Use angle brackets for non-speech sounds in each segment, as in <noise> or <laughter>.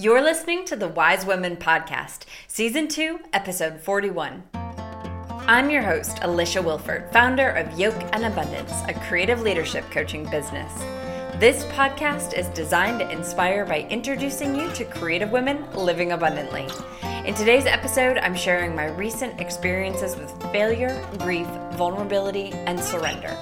You're listening to the Wise Women Podcast, Season 2, Episode 41. I'm your host, Alicia Wilford, founder of Yoke and Abundance, a creative leadership coaching business. This podcast is designed to inspire by introducing you to creative women living abundantly. In today's episode, I'm sharing my recent experiences with failure, grief, vulnerability, and surrender.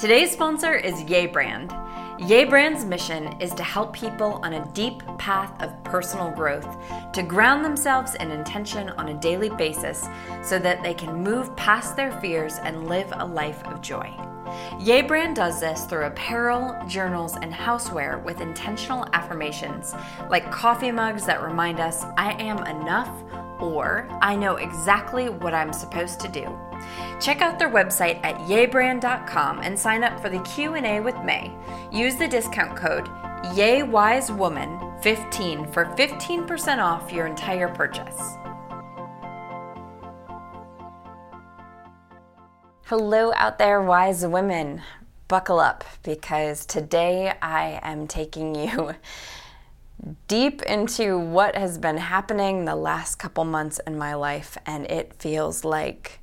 Today's sponsor is Yay Brand. Yay Brand's mission is to help people on a deep path of personal growth to ground themselves in intention on a daily basis so that they can move past their fears and live a life of joy. Yay Brand does this through apparel, journals, and houseware with intentional affirmations like coffee mugs that remind us I am enough or I know exactly what I'm supposed to do. Check out their website at yaybrand.com and sign up for the Q&A with May. Use the discount code YayWiseWoman15 for 15% off your entire purchase. Hello out there wise women. Buckle up because today I am taking you deep into what has been happening the last couple months in my life and it feels like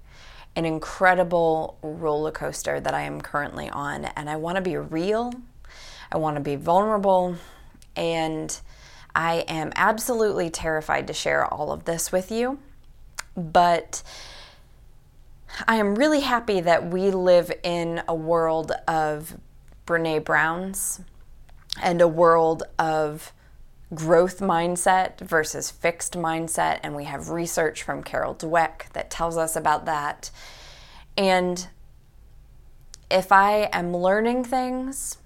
an incredible roller coaster that I am currently on. And I want to be real, I want to be vulnerable, and I am absolutely terrified to share all of this with you. But I am really happy that we live in a world of Brene Brown's and a world of growth mindset versus fixed mindset. And we have research from Carol Dweck that tells us about that. And if I am learning things,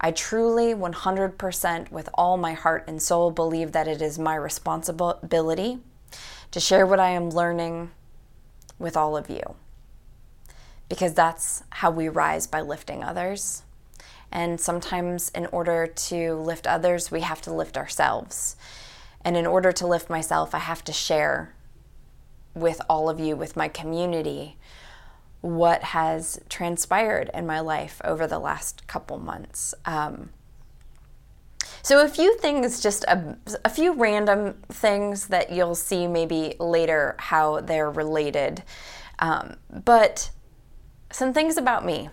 I truly 100% with all my heart and soul believe that it is my responsibility to share what I am learning with all of you. Because that's how we rise by lifting others. And sometimes, in order to lift others, we have to lift ourselves. And in order to lift myself, I have to share with all of you, with my community, what has transpired in my life over the last couple months. Um, so, a few things, just a, a, few random things that you'll see maybe later how they're related. Um, but some things about me.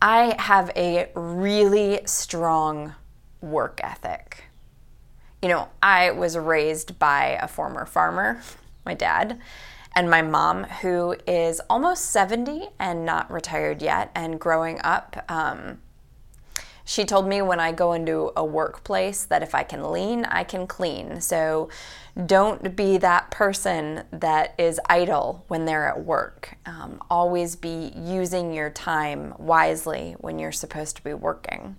I have a really strong work ethic. You know, I was raised by a former farmer, my dad, and my mom, who is almost 70 and not retired yet. And growing up, um, she told me when I go into a workplace that if I can lean, I can clean. So don't be that person that is idle when they're at work. Um, always be using your time wisely when you're supposed to be working.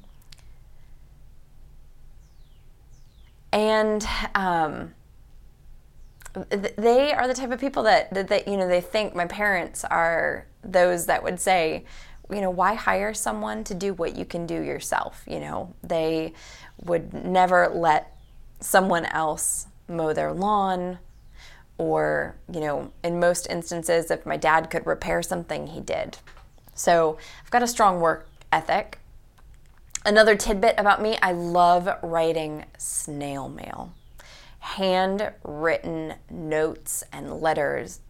And um, they are the type of people that, that, that you know they think my parents are those that would say you know, why hire someone to do what you can do yourself? You know, they would never let someone else mow their lawn or, you know, in most instances, if my dad could repair something, he did. So I've got a strong work ethic. Another tidbit about me I love writing snail mail, handwritten notes and letters,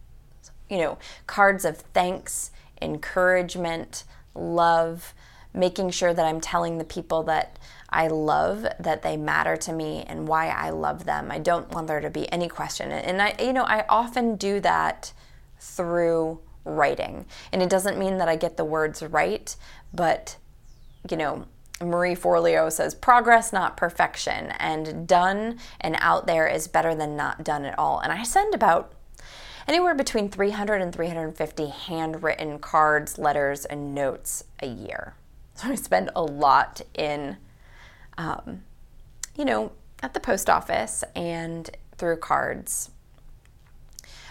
you know, cards of thanks encouragement, love, making sure that I'm telling the people that I love that they matter to me and why I love them. I don't want there to be any question. And I you know, I often do that through writing. And it doesn't mean that I get the words right, but you know, Marie Forleo says progress, not perfection, and done and out there is better than not done at all. And I send about anywhere between 300 and 350 handwritten cards, letters, and notes a year. <laughs> So I spend a lot in, um, you know, at the post office and through cards.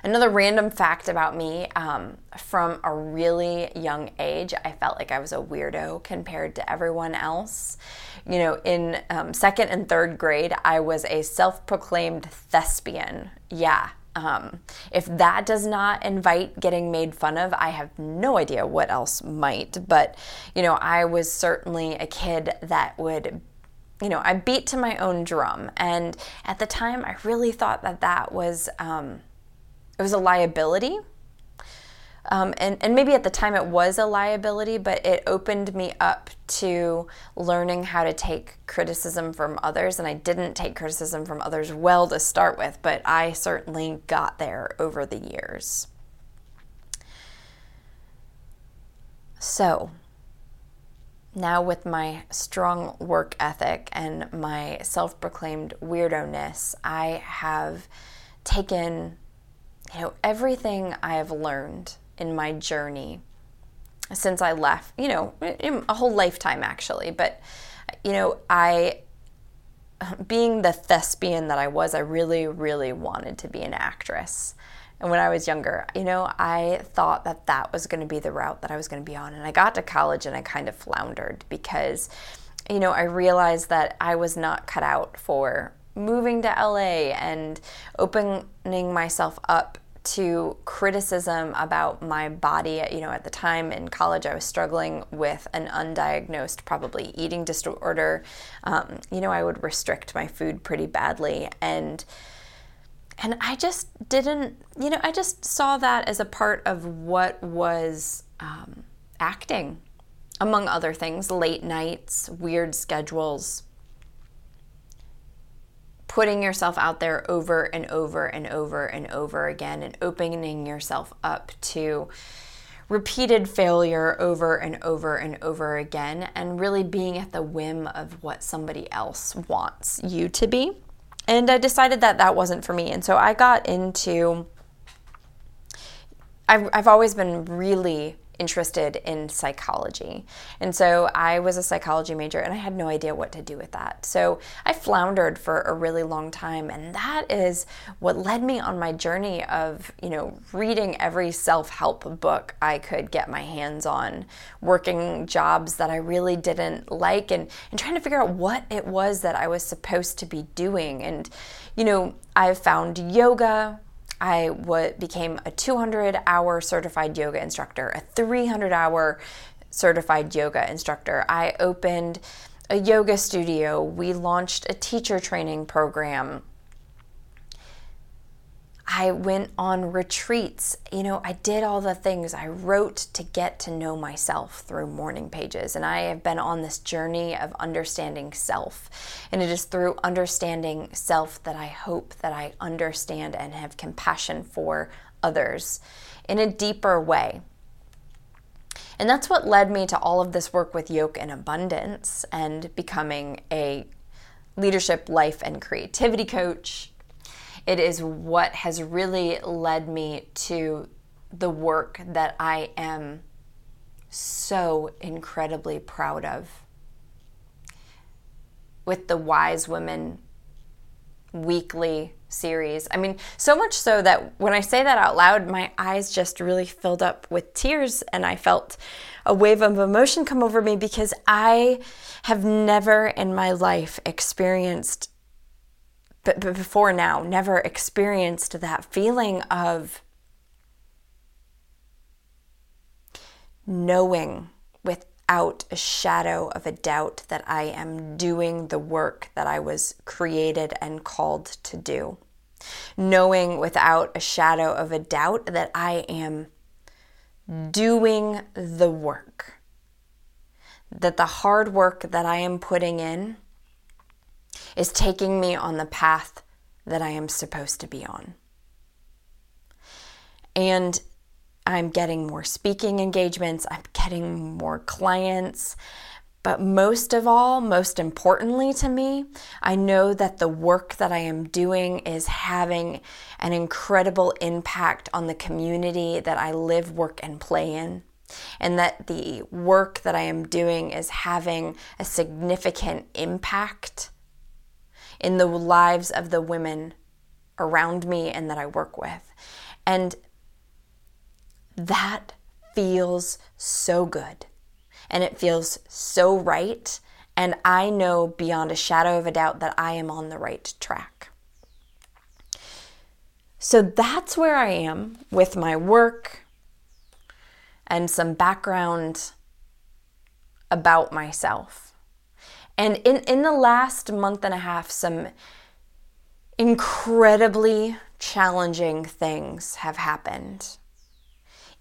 Another random fact about me um, from a really young age, I felt like I was a weirdo compared to everyone else. You know, in um, second and third grade, I was a self proclaimed thespian. Yeah, Um, if that does not invite getting made fun of, I have no idea what else might. But, you know, I was certainly a kid that would, you know, I beat to my own drum. And at the time, I really thought that that was, um, it was a liability um, and, and maybe at the time it was a liability, but it opened me up to learning how to take criticism from others. And I didn't take criticism from others well to start with, but I certainly got there over the years. So, now with my strong work ethic and my self proclaimed weirdo ness, I have taken you know everything I have learned in my journey since I left, you know, a whole lifetime actually. But, you know, I, being the thespian that I was, I really, really wanted to be an actress. And when I was younger, you know, I thought that that was going to be the route that I was going to be on. And I got to college and I kind of floundered because, you know, I realized that I was not cut out for moving to LA and opening myself up to criticism about my body. You know, at the time in college, I was struggling with an undiagnosed, probably eating disorder. Um, you know, I would restrict my food pretty badly. And and I just didn't, you know, I just saw that as a part of what was um, acting, among other things late nights, weird schedules, putting yourself out there over and over and over and over again and opening yourself up to repeated failure over and over and over again and really being at the whim of what somebody else wants you to be. And I decided that that wasn't for me. And so I got into I've, I've always been really interested in psychology. And so I was a psychology major and I had no idea what to do with that. So I floundered for a really long time and that is what led me on my journey of, you know, reading every self-help book I could get my hands on, working jobs that I really didn't like and and trying to figure out what it was that I was supposed to be doing. And you know, I found yoga, I became a 200 hour certified yoga instructor, a 300 hour certified yoga instructor. I opened a yoga studio. We launched a teacher training program. I went on retreats. You know, I did all the things. I wrote to get to know myself through morning pages. And I have been on this journey of understanding self. And it is through understanding self that I hope that I understand and have compassion for others in a deeper way. And that's what led me to all of this work with Yoke and Abundance and becoming a leadership, life, and creativity coach it is what has really led me to the work that I am so incredibly proud of. With the Wise Women weekly series. I mean, so much so that when I say that out loud, my eyes just really filled up with tears and I felt a wave of emotion come over me because I have never in my life experienced but, before now, never experienced that feeling of knowing without a shadow of a doubt that I am doing the work that I was created and called to do. Knowing without a shadow of a doubt that I am doing the work. That the hard work that I am putting in is taking me on the path that I am supposed to be on. And I'm getting more speaking engagements, I'm getting more clients. But most of all, most importantly to me, I know that the work that I am doing is having an incredible impact on the community that I live, work, and play in. And that the work that I am doing is having a significant impact in the lives of the women around me and that I work with. And that feels so good and it feels so right. And I know beyond a shadow of a doubt that I am on the right track. So that's where I am with my work and some background about myself. And in, in the last month and a half, some incredibly challenging things have happened.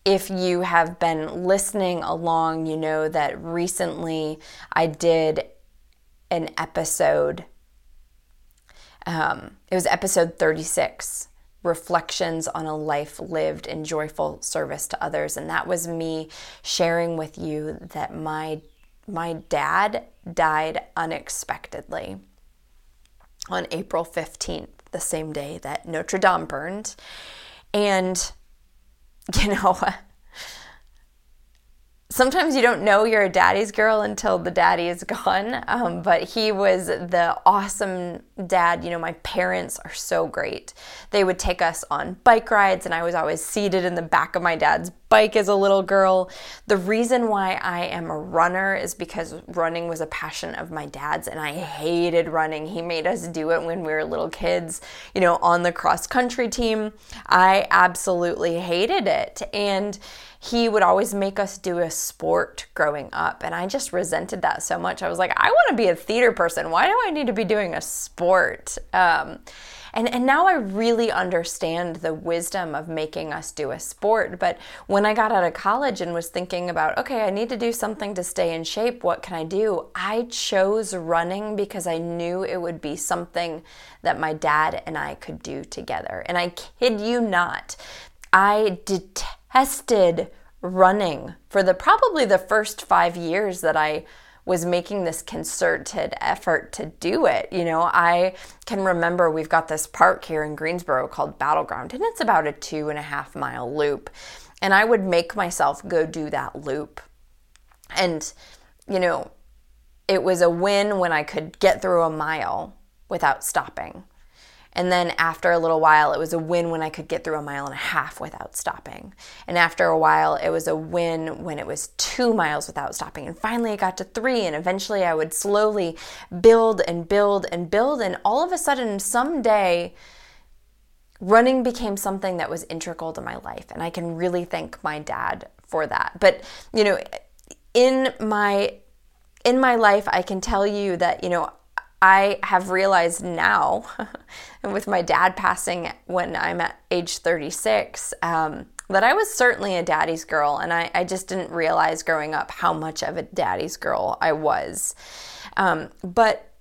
If you have been listening along, you know that recently I did an episode. Um, it was episode 36 Reflections on a Life Lived in Joyful Service to Others. And that was me sharing with you that my, my dad died unexpectedly on April 15th, the same day that Notre Dame burned. And, <laughs> you know, sometimes you don't know you're a daddy's girl until the daddy is gone. Um, but he was the awesome dad. You know, my parents are so great. They would take us on bike rides, and I was always seated in the back of my dad's bike as a little girl. The reason why I am a runner is because running was a passion of my dad's, and I hated running. He made us do it when we were little kids, you know, on the cross country team. I absolutely hated it. And he would always make us do a sport growing up. And I just resented that so much. I was like, I want to be a theater person. Why do I need to be doing a sport? Um, and, and now I really understand the wisdom of making us do a sport. But when I got out of college and was thinking about, okay, I need to do something to stay in shape, what can I do? I chose running because I knew it would be something that my dad and I could do together. And I kid you not, I detested running for the probably the first five years that I was making this concerted effort to do it. You know, I can remember we've got this park here in Greensboro called Battleground, and it's about a two and a half mile loop. And I would make myself go do that loop. And, you know, it was a win when I could get through a mile without stopping. And then after a little while, it was a win when I could get through a mile and a half without stopping. And after a while, it was a win when it was two miles without stopping. And finally, it got to three. And eventually, I would slowly build and build and build. And all of a sudden, someday, running became something that was integral to my life. And I can really thank my dad for that. But, you know, in my in my life, I can tell you that, you know, I have realized now, <laughs> and with my dad passing when I'm at age 36, um, that I was certainly a daddy's girl, and I, I, just didn't realize growing up how much of a daddy's girl I was. Um, but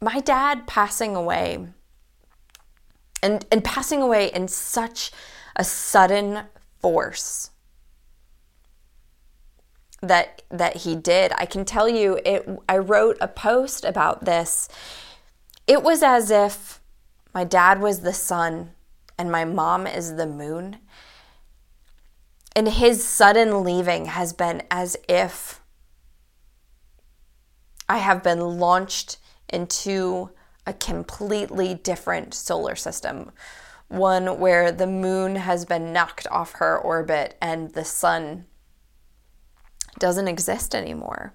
my dad passing away, and, and passing away in such a sudden force that that he did. I can tell you it I wrote a post about this. It was as if my dad was the sun and my mom is the moon. And his sudden leaving has been as if I have been launched into a completely different solar system. One where the moon has been knocked off her orbit and the sun doesn't exist anymore.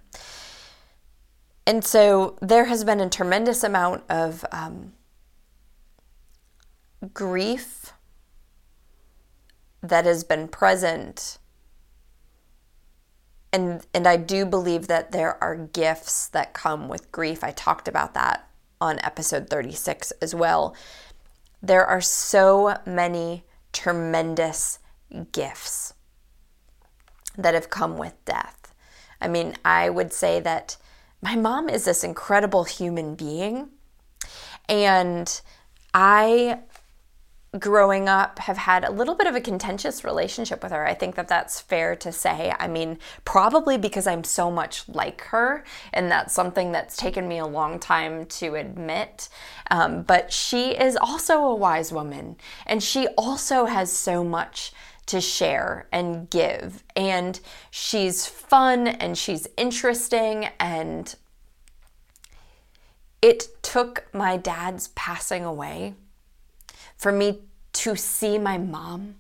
And so there has been a tremendous amount of um, grief that has been present. And, and I do believe that there are gifts that come with grief. I talked about that on episode 36 as well. There are so many tremendous gifts that have come with death. I mean, I would say that my mom is this incredible human being. And I, growing up, have had a little bit of a contentious relationship with her. I think that that's fair to say. I mean, probably because I'm so much like her, and that's something that's taken me a long time to admit. Um, but she is also a wise woman, and she also has so much to share and give. And she's fun and she's interesting. And it took my dad's passing away for me to see my mom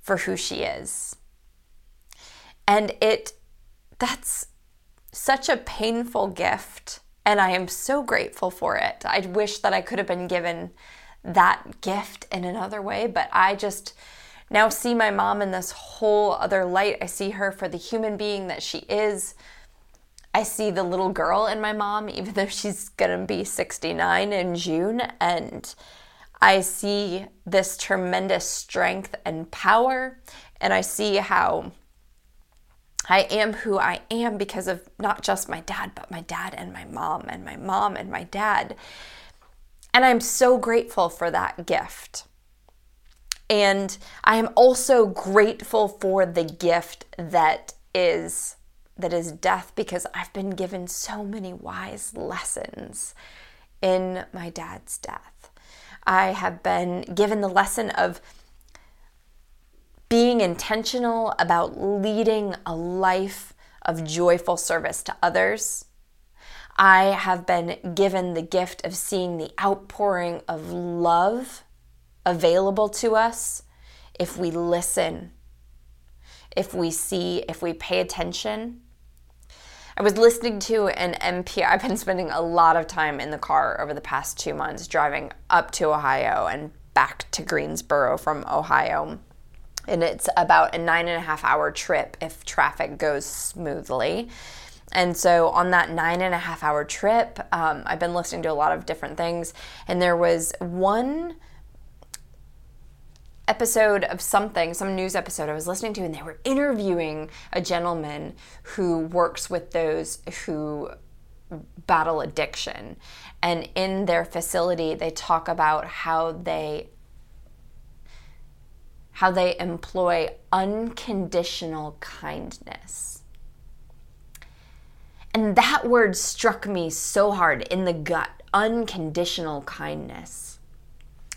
for who she is. And it, that's such a painful gift. And I am so grateful for it. I wish that I could have been given that gift in another way, but I just now see my mom in this whole other light. I see her for the human being that she is. I see the little girl in my mom, even though she's gonna be 69 in June. And I see this tremendous strength and power. And I see how I am who I am because of not just my dad, but my dad and my mom, and my mom and my dad. And I'm so grateful for that gift. And I am also grateful for the gift that is that is death because I've been given so many wise lessons in my dad's death. I have been given the lesson of being intentional about leading a life of joyful service to others. I have been given the gift of seeing the outpouring of love available to us if we listen, if we see, if we pay attention. I was listening to an NPR. I've been spending a lot of time in the car over the past two months driving up to Ohio and back to Greensboro from Ohio and it's about a nine and a half hour trip if traffic goes smoothly. And so on that nine and a half hour trip, um, I've been listening to a lot of different things, and there was one episode of something, some news episode I was listening to, and they were interviewing a gentleman who works with those who battle addiction. And in their facility, they talk about how they how they employ unconditional kindness. And that word struck me so hard in the gut unconditional kindness.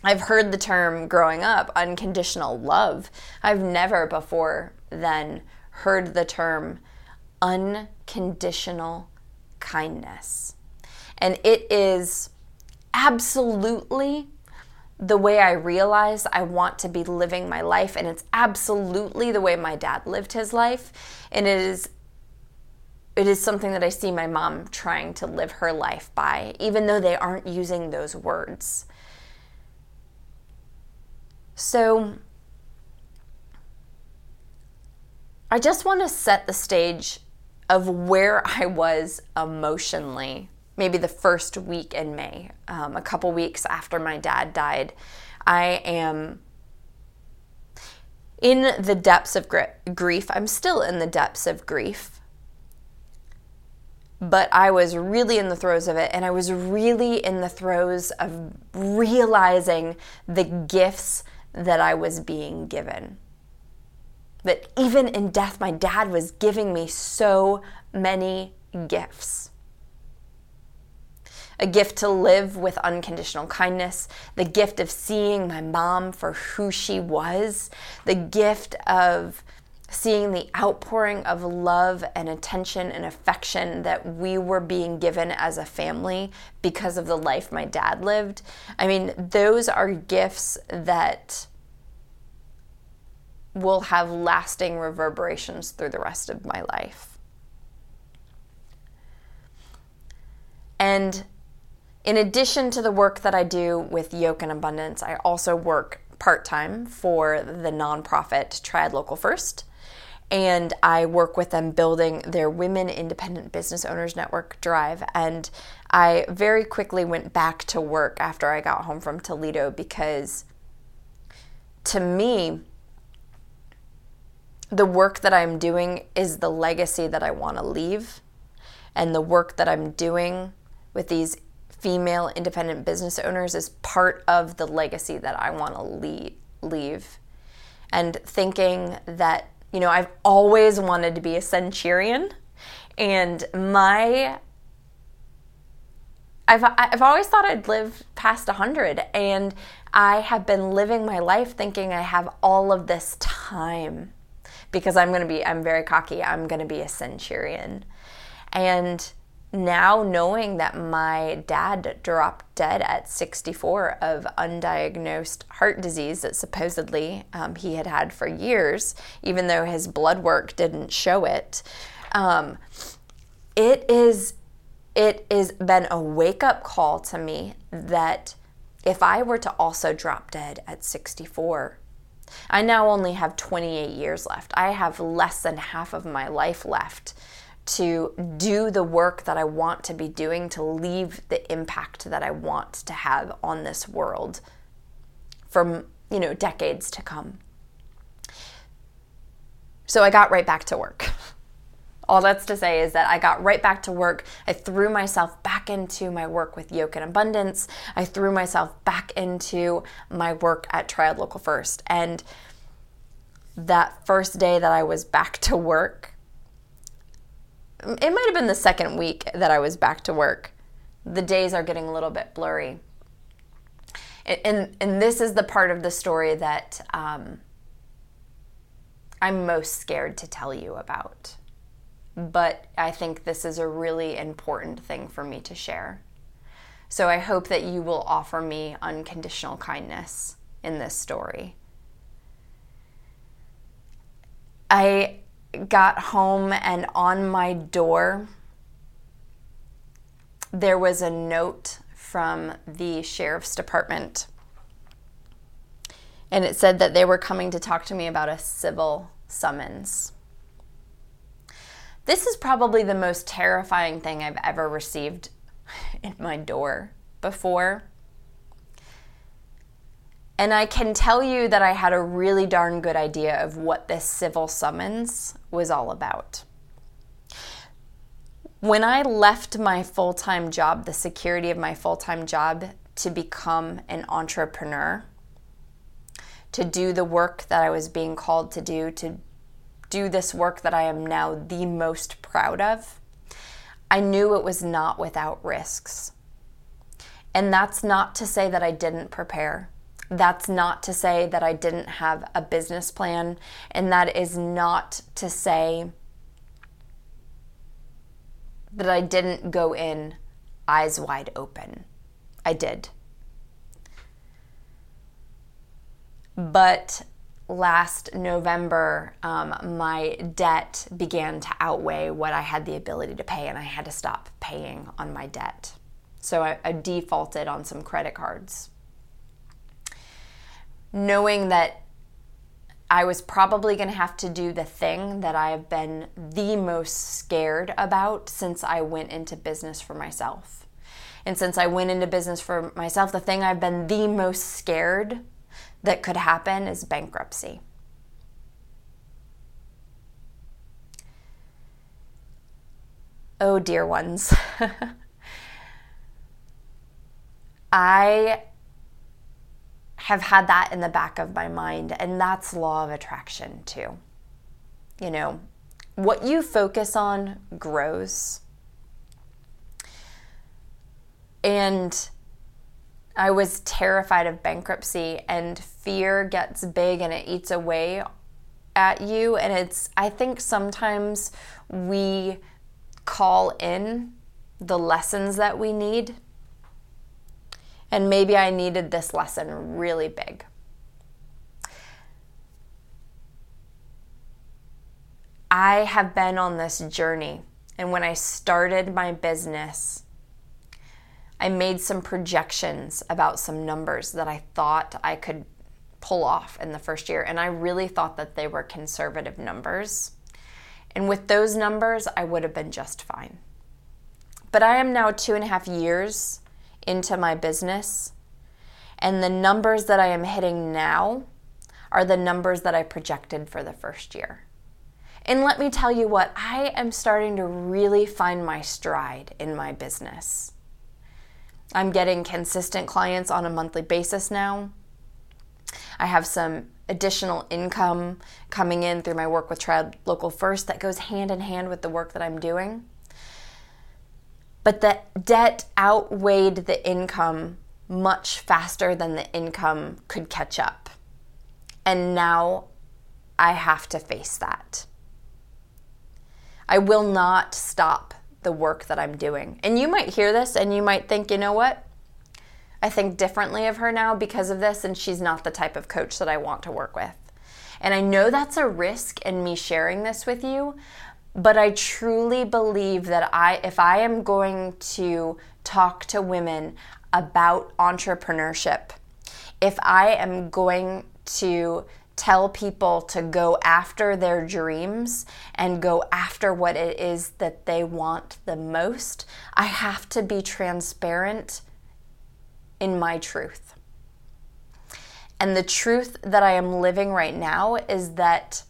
I've heard the term growing up, unconditional love. I've never before then heard the term unconditional kindness. And it is absolutely the way I realize I want to be living my life. And it's absolutely the way my dad lived his life. And it is it is something that I see my mom trying to live her life by, even though they aren't using those words. So I just want to set the stage of where I was emotionally maybe the first week in May, um, a couple weeks after my dad died, I am in the depths of grief. I'm still in the depths of grief. But I was really in the throes of it, and I was really in the throes of realizing the gifts that I was being given. That even in death, my dad was giving me so many gifts a gift to live with unconditional kindness, the gift of seeing my mom for who she was, the gift of seeing the outpouring of love and attention and affection that we were being given as a family because of the life my dad lived. I mean, those are gifts that will have lasting reverberations through the rest of my life. And in addition to the work that I do with Yoke and Abundance, I also work part time for the nonprofit Triad Local First. And I work with them building their Women Independent Business Owners Network Drive. And I very quickly went back to work after I got home from Toledo because to me, the work that I'm doing is the legacy that I want to leave. And the work that I'm doing with these female independent business owners is part of the legacy that I want to leave. And thinking that, you know, I've always wanted to be a centurion, and my I've, I've always thought I'd live past 100, and I have been living my life thinking I have all of this time because I'm going to be, I'm very cocky, I'm going to be a centurion. And now knowing that my dad dropped dead at 64 of undiagnosed heart disease that supposedly um, he had had for years, even though his blood work didn't show it, um, it is it has been a wake up call to me that if I were to also drop dead at 64, I now only have 28 years left. I have less than half of my life left to do the work that I want to be doing, to leave the impact that I want to have on this world from, you know, decades to come. So I got right back to work. <laughs> All that's to say is that I got right back to work. I threw myself back into my work with Yoke and Abundance. I threw myself back into my work at Triad Local First. And that first day that I was back to work, it might have been the second week that I was back to work. The days are getting a little bit blurry. And, and this is the part of the story that um, I'm most scared to tell you about but I think this is a really important thing for me to share. So I hope that you will offer me unconditional kindness in this story. I got home, and on my door, there was a note from the sheriff's department. And it said that they were coming to talk to me about a civil summons. This is probably the most terrifying thing I've ever received <laughs> in my door before. And I can tell you that I had a really darn good idea of what this civil summons was all about. When I left my full time job, the security of my full time job, to become an entrepreneur, to do the work that I was being called to do, to do this work that I am now the most proud of, I knew it was not without risks. And that's not to say that I didn't prepare. That's not to say that I didn't have a business plan. And that is not to say that I didn't go in eyes wide open. I did. But last November, um, my debt began to outweigh what I had the ability to pay, and I had to stop paying on my debt. So I, I defaulted on some credit cards. Knowing that I was probably going to have to do the thing that I have been the most scared about since I went into business for myself. And since I went into business for myself, the thing I've been the most scared that could happen is bankruptcy. Oh, dear ones. <laughs> I have had that in the back of my mind, and that's law of attraction too. You know, what you focus on grows. And I was terrified of bankruptcy, and fear gets big and it eats away at you. And it's, I think sometimes we call in the lessons that we need. And maybe I needed this lesson really big. I have been on this journey, and when I started my business, I made some projections about some numbers that I thought I could pull off in the first year. And I really thought that they were conservative numbers. And with those numbers, I would have been just fine. But I am now two and a half years into my business. And the numbers that I am hitting now are the numbers that I projected for the first year. And let me tell you what, I am starting to really find my stride in my business. I'm getting consistent clients on a monthly basis now. I have some additional income coming in through my work with Triad Local First that goes hand in hand with the work that I'm doing. But the debt outweighed the income much faster than the income could catch up. And now I have to face that. I will not stop the work that I'm doing. And you might hear this and you might think, you know what? I think differently of her now because of this, and she's not the type of coach that I want to work with. And I know that's a risk in me sharing this with you, but I truly believe that I if I am going to talk to women, about entrepreneurship, if I am going to tell people to go after their dreams and go after what it is that they want the most, I have to be transparent in my truth. And the truth that I am living right now is that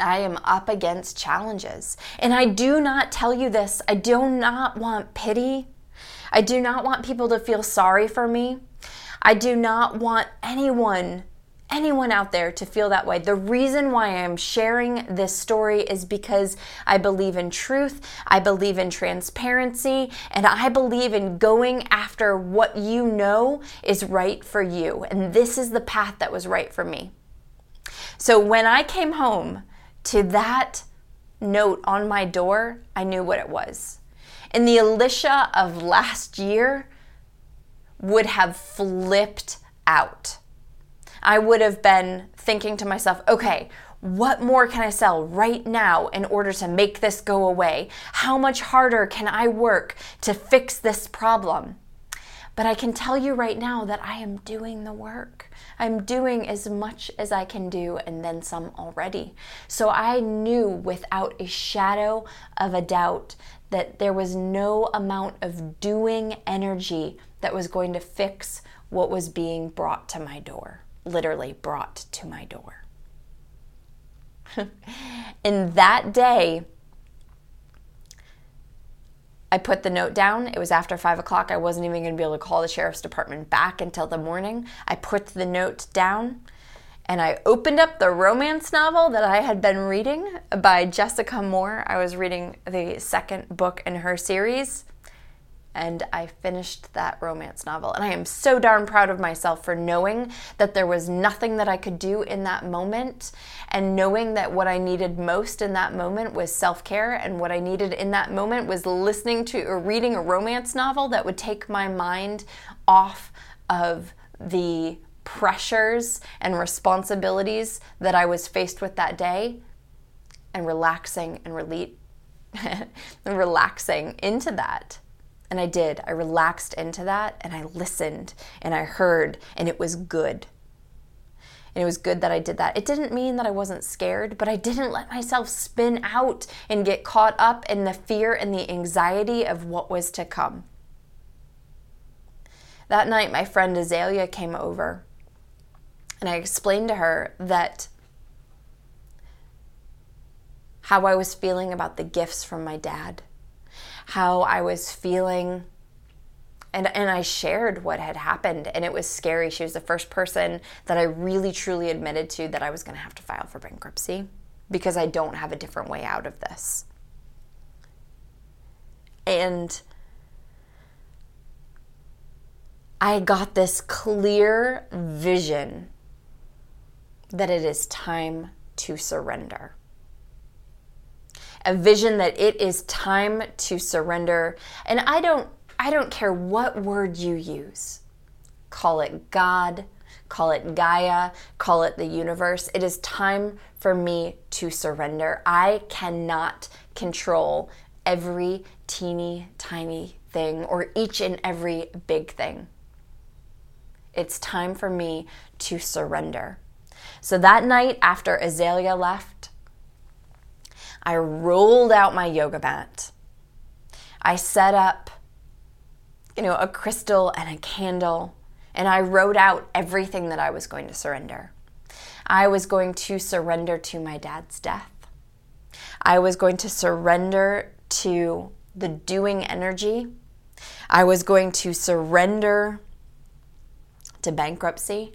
I am up against challenges. And I do not tell you this, I do not want pity. I do not want people to feel sorry for me. I do not want anyone anyone out there to feel that way. The reason why I'm sharing this story is because I believe in truth, I believe in transparency, and I believe in going after what you know is right for you. And this is the path that was right for me. So when I came home to that note on my door, I knew what it was. And the Alicia of last year would have flipped out I would have been thinking to myself, okay, what more can I sell right now in order to make this go away? How much harder can I work to fix this problem? But I can tell you right now that I am doing the work. I'm doing as much as I can do and then some already. So I knew without a shadow of a doubt that there was no amount of doing energy that was going to fix what was being brought to my door literally brought to my door. <laughs> In that day, I put the note down. It was after five o'clock. I wasn't even going to be able to call the sheriff's department back until the morning. I put the note down and I opened up the romance novel that I had been reading by Jessica Moore. I was reading the second book in her series and I finished that romance novel. And I am so darn proud of myself for knowing that there was nothing that I could do in that moment, and knowing that what I needed most in that moment was self care, and what I needed in that moment was listening to or reading a romance novel that would take my mind off of the pressures and responsibilities that I was faced with that day and relaxing and rele- and <laughs> relaxing into that. And I did. I relaxed into that and I listened and I heard, and it was good. And it was good that I did that. It didn't mean that I wasn't scared, but I didn't let myself spin out and get caught up in the fear and the anxiety of what was to come. That night, my friend Azalea came over, and I explained to her that how I was feeling about the gifts from my dad how I was feeling. And, and I shared what had happened, and it was scary. She was the first person that I really truly admitted to that I was going to have to file for bankruptcy because I don't have a different way out of this. And I got this clear vision that it is time to surrender a vision that it is time to surrender. And I don't I don't care what word you use. Call it God, call it Gaia, call it the universe. It is time for me to surrender. I cannot control every teeny tiny thing or each and every big thing. It's time for me to surrender. So that night after Azalea left, I rolled out my yoga mat. I set up, you know, a crystal and a candle, and I wrote out everything that I was going to surrender. I was going to surrender to my dad's death. I was going to surrender to the doing energy. I was going to surrender to bankruptcy.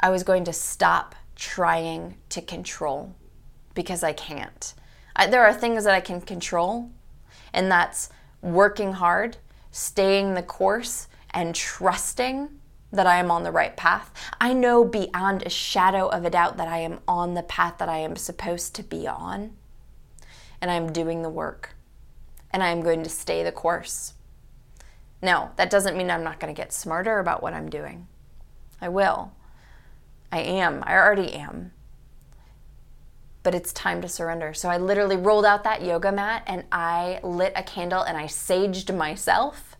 I was going to stop trying to control because I can't. I, there are things that I can control, and that's working hard, staying the course, and trusting that I am on the right path. I know beyond a shadow of a doubt that I am on the path that I am supposed to be on, and I am doing the work, and I am going to stay the course. Now, that doesn't mean I'm not going to get smarter about what I'm doing. I will. I am. I already am but it's time to surrender. So I literally rolled out that yoga mat and I lit a candle and I saged myself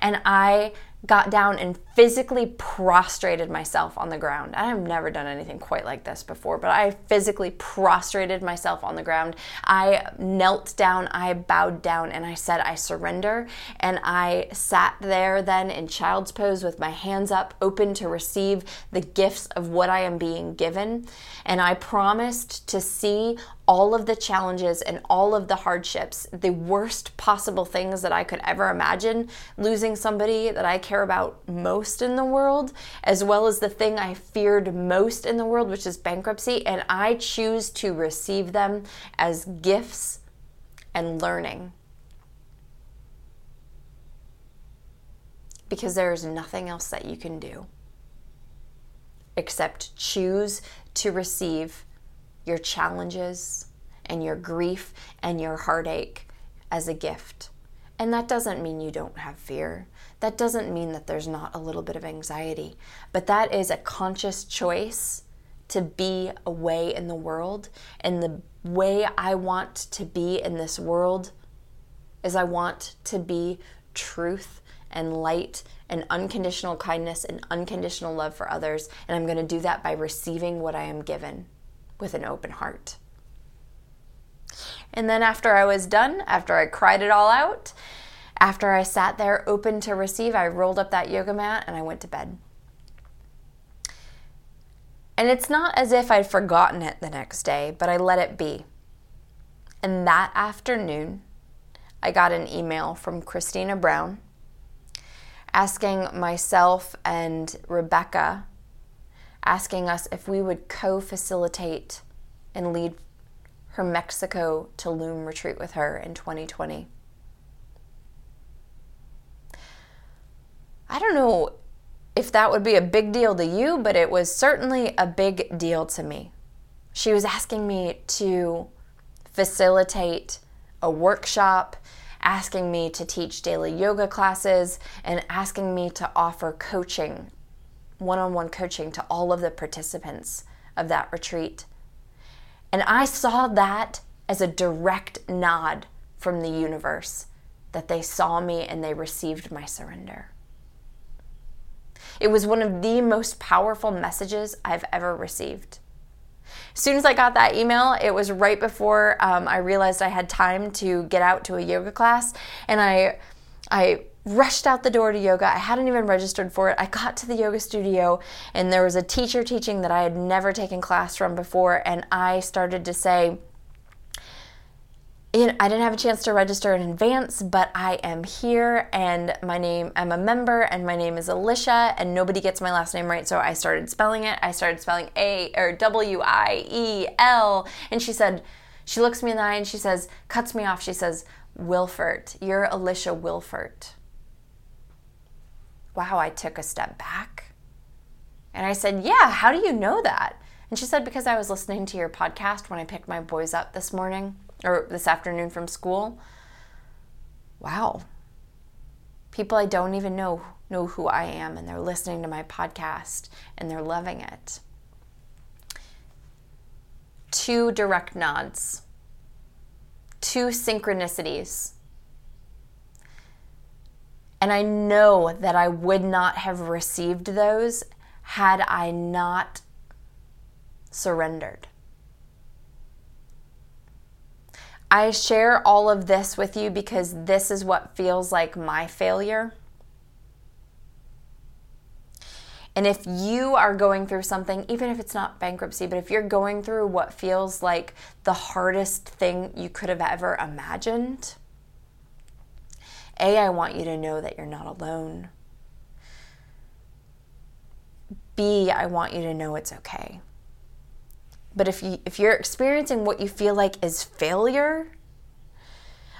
and I got down and physically prostrated myself on the ground. I have never done anything quite like this before, but I physically prostrated myself on the ground. I knelt down, I bowed down, and I said, I surrender. And I sat there then in child's pose with my hands up, open to receive the gifts of what I am being given. And I promised to see all of the challenges and all of the hardships, the worst possible things that I could ever imagine, losing somebody that I care about most in the world, as well as the thing I feared most in the world, which is bankruptcy. And I choose to receive them as gifts and learning. Because there is nothing else that you can do except choose to receive your challenges and your grief and your heartache as a gift. And that doesn't mean you don't have fear. That doesn't mean that there's not a little bit of anxiety. But that is a conscious choice to be away in the world. And the way I want to be in this world is I want to be truth and light and unconditional kindness and unconditional love for others. And I'm going to do that by receiving what I am given with an open heart. And then after I was done, after I cried it all out, after I sat there open to receive, I rolled up that yoga mat and I went to bed. And it's not as if I'd forgotten it the next day, but I let it be. And that afternoon, I got an email from Christina Brown asking myself and Rebecca asking us if we would co facilitate and lead her Mexico Tulum retreat with her in 2020. I don't know if that would be a big deal to you, but it was certainly a big deal to me. She was asking me to facilitate a workshop, asking me to teach daily yoga classes, and asking me to offer coaching one on one coaching to all of the participants of that retreat. And I saw that as a direct nod from the universe that they saw me and they received my surrender. It was one of the most powerful messages I've ever received. As soon as I got that email, it was right before um, I realized I had time to get out to a yoga class, and I, I rushed out the door to yoga. I hadn't even registered for it. I got to the yoga studio and there was a teacher teaching that I had never taken class from before and I started to say I didn't have a chance to register in advance, but I am here and my name, I'm a member and my name is Alicia and nobody gets my last name right. So I started spelling it. I started spelling A or W I E L. And she said, she looks me in the eye and she says, cuts me off. She says, Wilfert, you're Alicia Wilfert wow, I took a step back. And I said, yeah, how do you know that? And she said, because I was listening to your podcast when I picked my boys up this morning or this afternoon from school. Wow. People I don't even know know who I am and they're listening to my podcast and they're loving it. Two direct nods, two synchronicities and I know that I would not have received those had I not surrendered. I share all of this with you because this is what feels like my failure. And if you are going through something, even if it's not bankruptcy, but if you're going through what feels like the hardest thing you could have ever imagined, a, I want you to know that you're not alone. B, I want you to know it's okay. But if you if you're experiencing what you feel like is failure,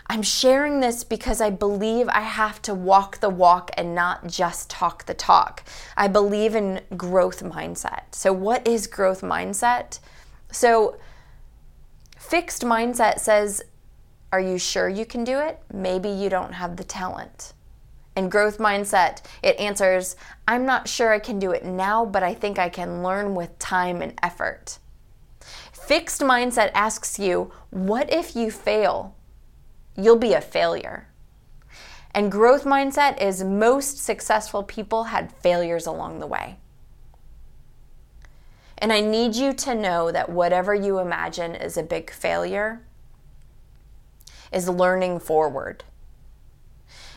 I'm sharing this because I believe I have to walk the walk and not just talk the talk. I believe in growth mindset. So what is growth mindset? So fixed mindset says are you sure you can do it? Maybe you don't have the talent. In growth mindset, it answers, I'm not sure I can do it now, but I think I can learn with time and effort. Fixed mindset asks you, what if you fail? You'll be a failure. And growth mindset is most successful people had failures along the way. And I need you to know that whatever you imagine is a big failure is learning forward.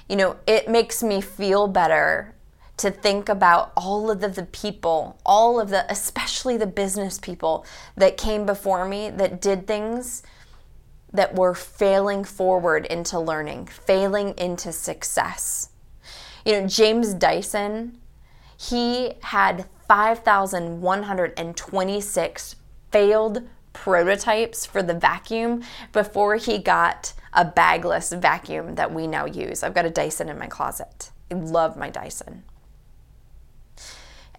You know, it makes me feel better to think about all of the, the, people, all of the, especially the business people that came before me that did things that were failing forward into learning, failing into success. You know, James Dyson, he had 5,126 failed prototypes for the vacuum before he got a bagless vacuum that we now use. I've got a Dyson in my closet. I love my Dyson.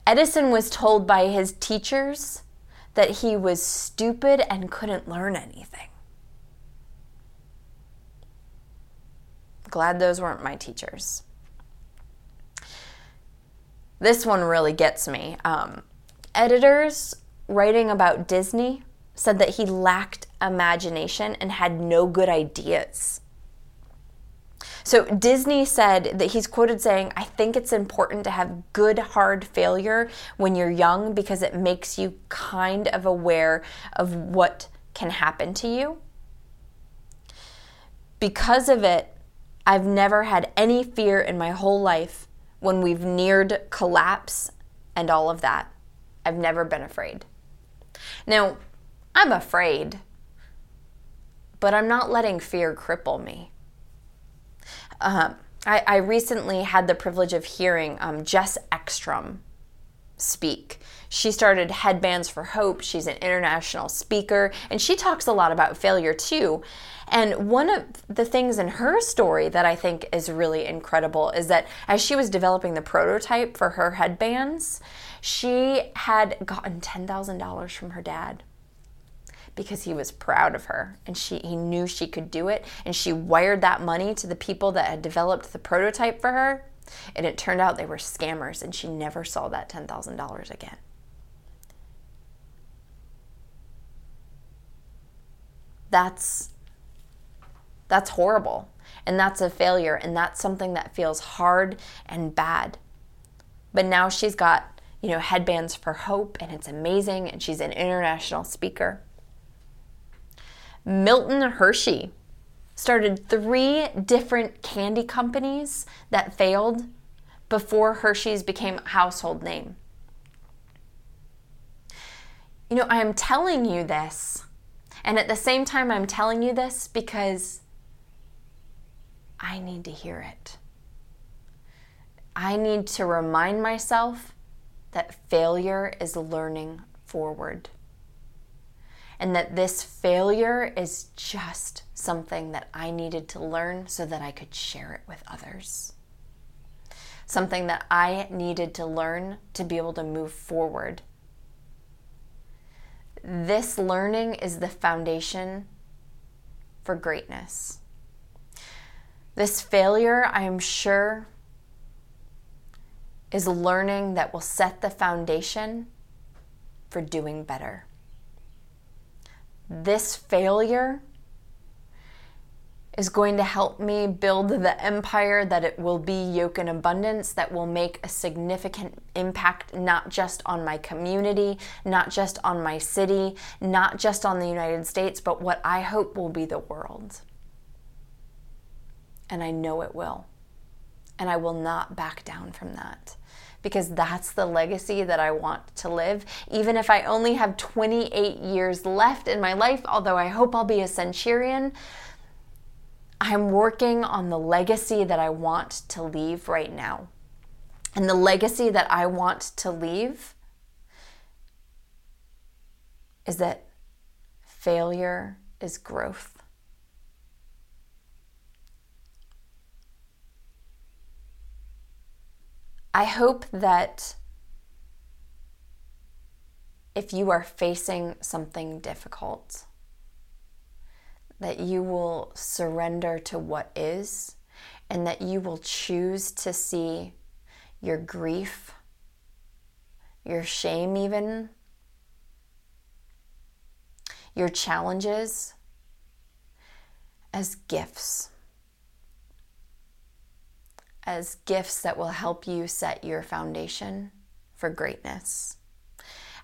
Edison was told by his teachers that he was stupid and couldn't learn anything. Glad those weren't my teachers. This one really gets me. Um, editors writing about Disney said that he lacked imagination and had no good ideas. So Disney said that he's quoted saying, I think it's important to have good, hard failure when you're young because it makes you kind of aware of what can happen to you. Because of it, I've never had any fear in my whole life when we've neared collapse and all of that. I've never been afraid. Now, I'm afraid, but I'm not letting fear cripple me. Um, I, I, recently had the privilege of hearing um, Jess Ekstrom speak. She started Headbands for Hope. She's an international speaker, and she talks a lot about failure too. And one of the things in her story that I think is really incredible is that as she was developing the prototype for her headbands, she had gotten $10,000 from her dad because he was proud of her and she he knew she could do it and she wired that money to the people that had developed the prototype for her and it turned out they were scammers and she never saw that $10,000 again. That's that's horrible. And that's a failure. And that's something that feels hard and bad. But now she's got, you know, headbands for hope and it's amazing. And she's an international speaker. Milton Hershey started three different candy companies that failed before Hershey's became a household name. You know, I am telling you this, and at the same time, I'm telling you this because I need to hear it. I need to remind myself that failure is learning forward. And that this failure is just something that I needed to learn so that I could share it with others. Something that I needed to learn to be able to move forward. This learning is the foundation for greatness. This failure, I am sure, is learning that will set the foundation for doing better. This failure is going to help me build the empire that it will be yoke and abundance that will make a significant impact not just on my community, not just on my city, not just on the United States, but what I hope will be the world and I know it will. And I will not back down from that because that's the legacy that I want to live. Even if I only have 28 years left in my life, although I hope I'll be a centurion, I'm working on the legacy that I want to leave right now. And the legacy that I want to leave is that failure is growth. I hope that if you are facing something difficult, that you will surrender to what is and that you will choose to see your grief, your shame, even your challenges as gifts. As gifts that will help you set your foundation for greatness.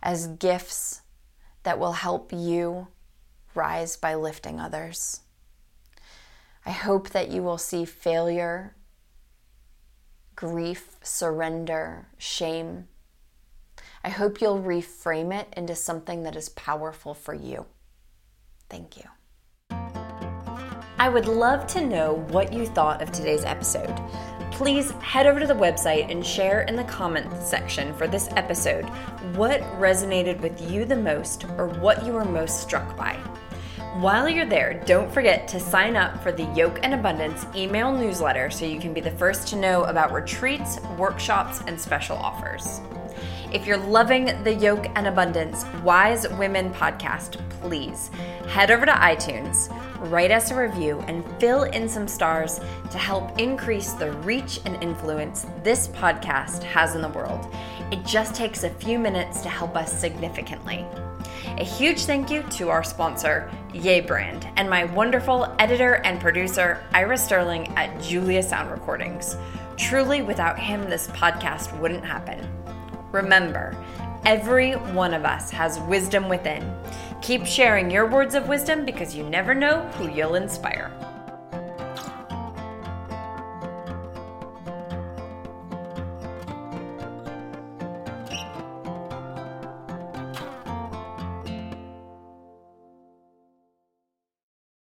As gifts that will help you rise by lifting others. I hope that you will see failure, grief, surrender, shame. I hope you'll reframe it into something that is powerful for you. Thank you. I would love to know what you thought of today's episode. Please head over to the website and share in the comments section for this episode what resonated with you the most or what you were most struck by. While you're there, don't forget to sign up for the Yoke and Abundance email newsletter so you can be the first to know about retreats, workshops, and special offers. If you're loving the Yoke and Abundance Wise Women podcast, please head over to iTunes, write us a review, and fill in some stars to help increase the reach and influence this podcast has in the world. It just takes a few minutes to help us significantly. A huge thank you to our sponsor, Yay Brand, and my wonderful editor and producer, Ira Sterling at Julia Sound Recordings. Truly, without him, this podcast wouldn't happen. Remember, every one of us has wisdom within. Keep sharing your words of wisdom because you never know who you'll inspire.